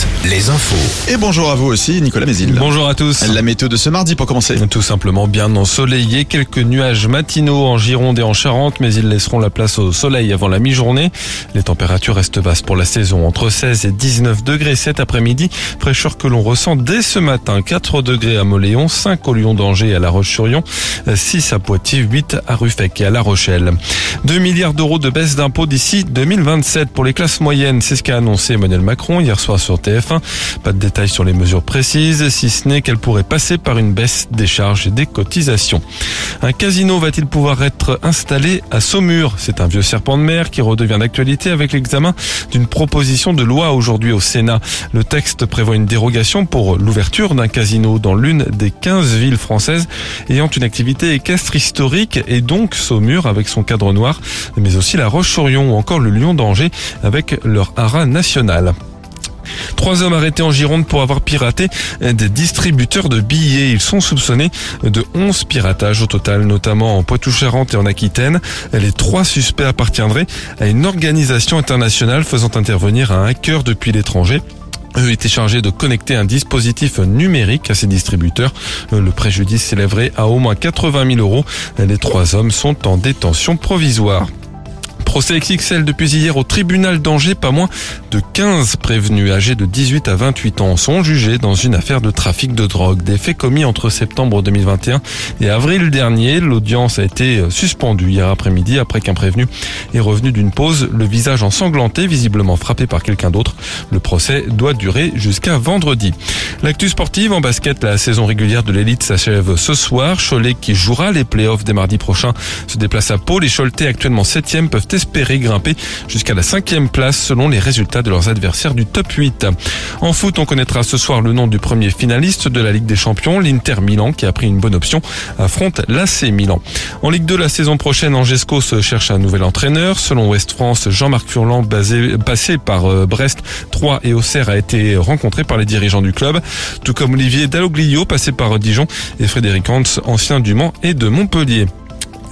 Podcast. Les infos. Et bonjour à vous aussi, Nicolas Mézil. Bonjour à tous. La météo de ce mardi pour commencer. Tout simplement bien ensoleillé, quelques nuages matinaux en Gironde et en Charente, mais ils laisseront la place au soleil avant la mi-journée. Les températures restent basses pour la saison, entre 16 et 19 degrés cet après-midi. Fraîcheur que l'on ressent dès ce matin, 4 degrés à Moléon, 5 au Lyon d'Angers et à La Roche-sur-Yon, 6 à Poitiers, 8 à Ruffec et à La Rochelle. 2 milliards d'euros de baisse d'impôts d'ici 2027 pour les classes moyennes, c'est ce qu'a annoncé Emmanuel Macron hier soir sur TF1. Pas de détails sur les mesures précises, si ce n'est qu'elle pourrait passer par une baisse des charges et des cotisations. Un casino va-t-il pouvoir être installé à Saumur? C'est un vieux serpent de mer qui redevient d'actualité avec l'examen d'une proposition de loi aujourd'hui au Sénat. Le texte prévoit une dérogation pour l'ouverture d'un casino dans l'une des 15 villes françaises ayant une activité équestre historique et donc Saumur avec son cadre noir, mais aussi la Roche-sur-Yon ou encore le Lion d'Angers avec leur haras national. Trois hommes arrêtés en Gironde pour avoir piraté des distributeurs de billets. Ils sont soupçonnés de 11 piratages au total, notamment en Poitou-Charentes et en Aquitaine. Les trois suspects appartiendraient à une organisation internationale faisant intervenir un hacker depuis l'étranger. Eux étaient chargés de connecter un dispositif numérique à ces distributeurs. Le préjudice s'élèverait à au moins 80 000 euros. Les trois hommes sont en détention provisoire. Procès XXL depuis hier au tribunal d'Angers. Pas moins de 15 prévenus âgés de 18 à 28 ans sont jugés dans une affaire de trafic de drogue. Des faits commis entre septembre 2021 et avril dernier. L'audience a été suspendue hier après-midi après qu'un prévenu est revenu d'une pause, le visage ensanglanté, visiblement frappé par quelqu'un d'autre. Le procès doit durer jusqu'à vendredi. L'actu sportive en basket, la saison régulière de l'élite s'achève ce soir. Cholet qui jouera les playoffs dès mardi prochain se déplace à Pau. Les Choletais actuellement 7e peuvent espérer grimper jusqu'à la cinquième place selon les résultats de leurs adversaires du top 8. En foot, on connaîtra ce soir le nom du premier finaliste de la Ligue des Champions, l'Inter Milan, qui a pris une bonne option, affronte l'AC Milan. En Ligue 2, la saison prochaine, Angesco se cherche un nouvel entraîneur. Selon Ouest France, Jean-Marc Furlan, passé par Brest, 3 et Auxerre, a été rencontré par les dirigeants du club, tout comme Olivier Dalloglio, passé par Dijon, et Frédéric Hans, ancien du Mans et de Montpellier.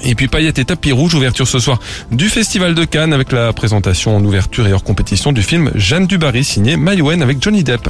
Et puis paillettes et tapis rouge, ouverture ce soir du Festival de Cannes avec la présentation en ouverture et hors compétition du film Jeanne Dubarry signé Mayouen avec Johnny Depp.